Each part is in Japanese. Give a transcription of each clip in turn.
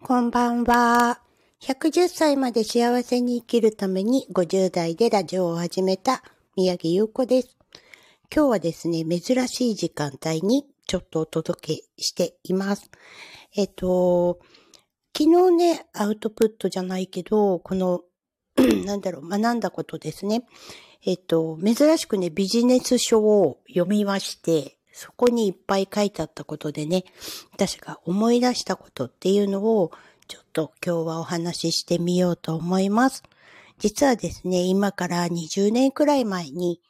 こんばんは。110歳まで幸せに生きるために50代でラジオを始めた宮城優子です。今日はですね、珍しい時間帯にちょっとお届けしています。えっと、昨日ね、アウトプットじゃないけど、この、なんだろう、学んだことですね。えっと、珍しくね、ビジネス書を読みまして、そこにいっぱい書いてあったことでね、私が思い出したことっていうのを、ちょっと今日はお話ししてみようと思います。実はですね、今から20年くらい前に、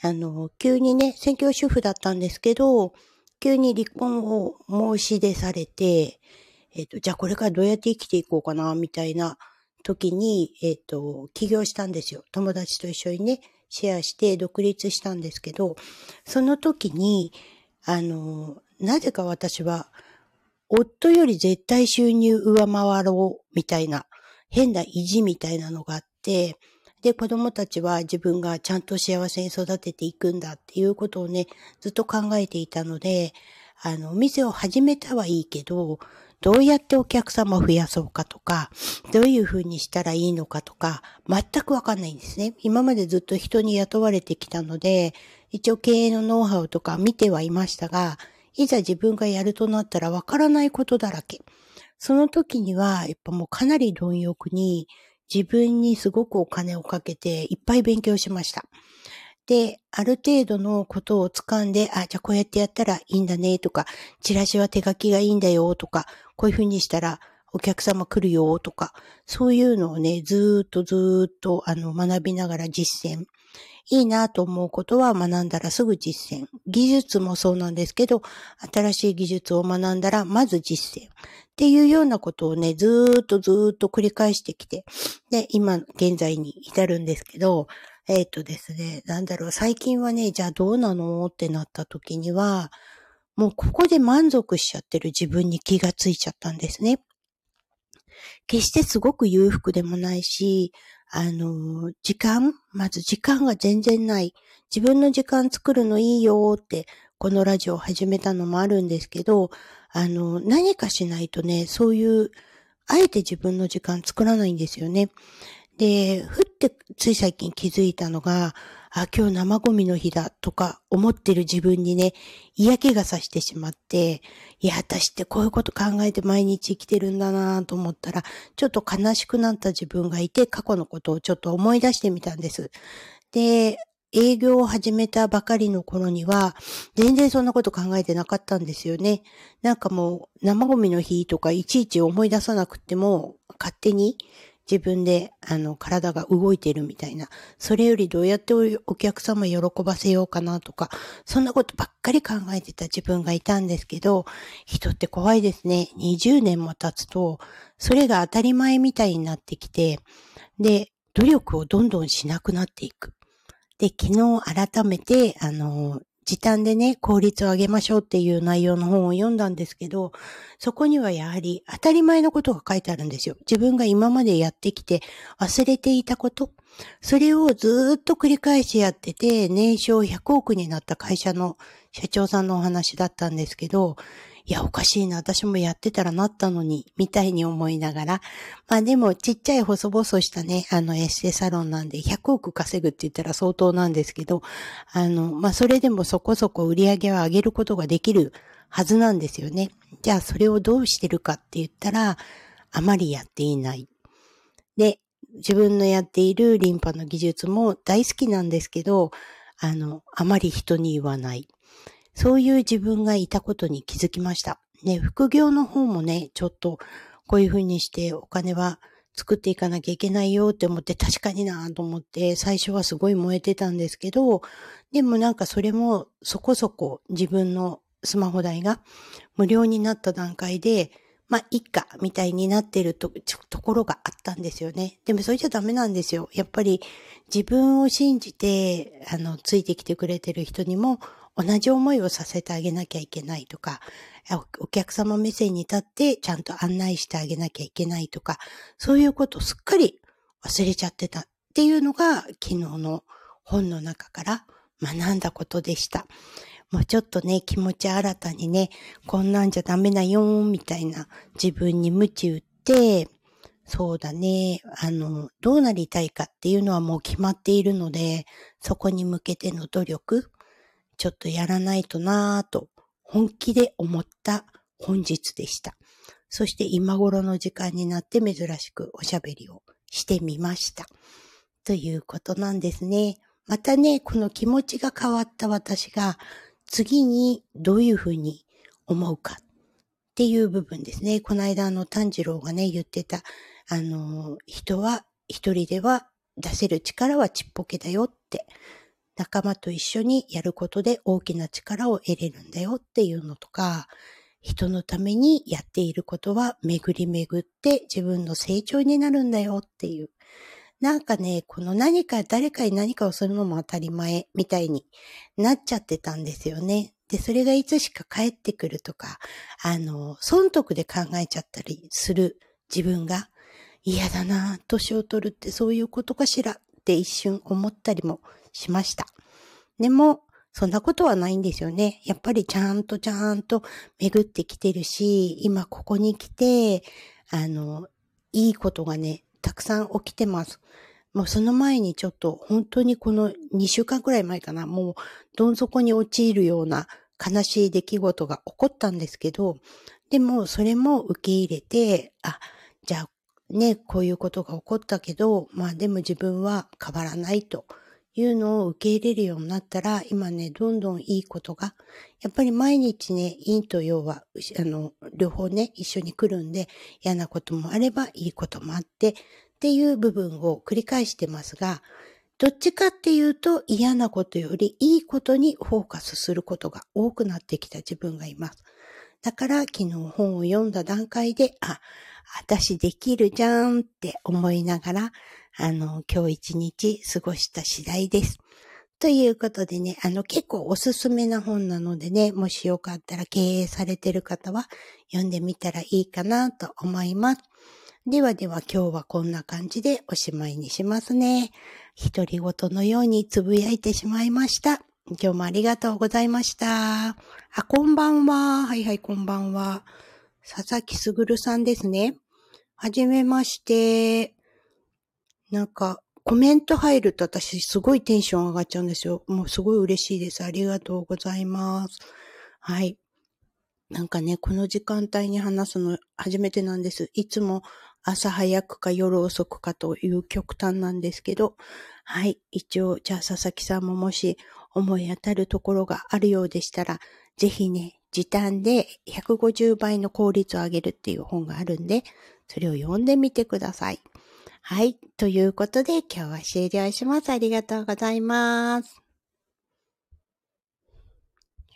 あの、急にね、専業主婦だったんですけど、急に離婚を申し出されて、えっ、と、じゃあこれからどうやって生きていこうかな、みたいな時に、えっ、と、起業したんですよ。友達と一緒にね、シェアして独立したんですけど、その時に、あの、なぜか私は、夫より絶対収入上回ろうみたいな、変な意地みたいなのがあって、で、子供たちは自分がちゃんと幸せに育てていくんだっていうことをね、ずっと考えていたので、あの、お店を始めたはいいけど、どうやってお客様を増やそうかとか、どういうふうにしたらいいのかとか、全くわかんないんですね。今までずっと人に雇われてきたので、一応経営のノウハウとか見てはいましたが、いざ自分がやるとなったらわからないことだらけ。その時には、やっぱもうかなり貪欲に自分にすごくお金をかけていっぱい勉強しました。で、ある程度のことを掴んで、あ、じゃあこうやってやったらいいんだねとか、チラシは手書きがいいんだよとか、こういうふうにしたらお客様来るよとか、そういうのをね、ずーっとずーっとあの学びながら実践いいなと思うことは学んだらすぐ実践。技術もそうなんですけど、新しい技術を学んだらまず実践。っていうようなことをね、ずーっとずーっと繰り返してきて、で、今現在に至るんですけど、えっ、ー、とですね、なんだろう、最近はね、じゃあどうなのってなった時には、もうここで満足しちゃってる自分に気がついちゃったんですね。決してすごく裕福でもないし、あの、時間まず時間が全然ない。自分の時間作るのいいよって、このラジオを始めたのもあるんですけど、あの、何かしないとね、そういう、あえて自分の時間作らないんですよね。で、ふってつい最近気づいたのが、あ、今日生ゴミの日だとか思ってる自分にね、嫌気がさしてしまって、いや、私ってこういうこと考えて毎日生きてるんだなと思ったら、ちょっと悲しくなった自分がいて、過去のことをちょっと思い出してみたんです。で、営業を始めたばかりの頃には、全然そんなこと考えてなかったんですよね。なんかもう、生ゴミの日とかいちいち思い出さなくても、勝手に自分で、あの、体が動いてるみたいな。それよりどうやってお客様喜ばせようかなとか、そんなことばっかり考えてた自分がいたんですけど、人って怖いですね。20年も経つと、それが当たり前みたいになってきて、で、努力をどんどんしなくなっていく。で、昨日改めて、あの、時短でね、効率を上げましょうっていう内容の本を読んだんですけど、そこにはやはり当たり前のことが書いてあるんですよ。自分が今までやってきて忘れていたこと。それをずっと繰り返しやってて、年商100億になった会社の社長さんのお話だったんですけど、いや、おかしいな、私もやってたらなったのに、みたいに思いながら。まあでも、ちっちゃい細々したね、あのエステサロンなんで、100億稼ぐって言ったら相当なんですけど、あの、まあそれでもそこそこ売り上げは上げることができるはずなんですよね。じゃあ、それをどうしてるかって言ったら、あまりやっていない。で、自分のやっているリンパの技術も大好きなんですけど、あの、あまり人に言わない。そういう自分がいたことに気づきました。ね、副業の方もね、ちょっとこういうふうにしてお金は作っていかなきゃいけないよって思って確かになと思って最初はすごい燃えてたんですけど、でもなんかそれもそこそこ自分のスマホ代が無料になった段階で、まあ、一家みたいになっていると、ところがあったんですよね。でもそれじゃダメなんですよ。やっぱり自分を信じて、あの、ついてきてくれてる人にも同じ思いをさせてあげなきゃいけないとか、お客様目線に立ってちゃんと案内してあげなきゃいけないとか、そういうことをすっかり忘れちゃってたっていうのが昨日の本の中から学んだことでした。もうちょっとね、気持ち新たにね、こんなんじゃダメなよーみたいな自分に鞭打って、そうだね、あの、どうなりたいかっていうのはもう決まっているので、そこに向けての努力、ちょっとやらないとなぁと本気で思った本日でした。そして今頃の時間になって珍しくおしゃべりをしてみました。ということなんですね。またね、この気持ちが変わった私が次にどういうふうに思うかっていう部分ですね。この間の炭治郎がね、言ってた、あの、人は一人では出せる力はちっぽけだよって、仲間と一緒にやることで大きな力を得れるんだよっていうのとか、人のためにやっていることは巡り巡って自分の成長になるんだよっていう。なんかね、この何か誰かに何かをするのも当たり前みたいになっちゃってたんですよね。で、それがいつしか帰ってくるとか、あの、損得で考えちゃったりする自分が嫌だな、年を取るってそういうことかしらって一瞬思ったりもしました。でも、そんなことはないんですよね。やっぱりちゃんとちゃんと巡ってきてるし、今ここに来て、あの、いいことがね、たくさん起きてます。もうその前にちょっと本当にこの2週間くらい前かな、もうどん底に陥るような悲しい出来事が起こったんですけど、でもそれも受け入れて、あ、じゃあね、こういうことが起こったけど、まあでも自分は変わらないというのを受け入れるようになったら、今ね、どんどんいいことが、やっぱり毎日ね、陰と陽は、あの、両方ね、一緒に来るんで、嫌なこともあれば、いいこともあって、っていう部分を繰り返してますが、どっちかっていうと嫌なことよりいいことにフォーカスすることが多くなってきた自分がいます。だから昨日本を読んだ段階で、あ、私できるじゃんって思いながら、あの、今日一日過ごした次第です。ということでね、あの、結構おすすめな本なのでね、もしよかったら経営されてる方は読んでみたらいいかなと思います。ではでは今日はこんな感じでおしまいにしますね。独り言のようにつぶやいてしまいました。今日もありがとうございました。あ、こんばんは。はいはい、こんばんは。佐々木すぐるさんですね。はじめまして。なんか、コメント入ると私すごいテンション上がっちゃうんですよ。もうすごい嬉しいです。ありがとうございます。はい。なんかね、この時間帯に話すの初めてなんです。いつも朝早くか夜遅くかという極端なんですけど、はい。一応、じゃあ佐々木さんももし思い当たるところがあるようでしたら、ぜひね、時短で150倍の効率を上げるっていう本があるんで、それを読んでみてください。はい。ということで、今日は終了します。ありがとうございます。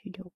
終了。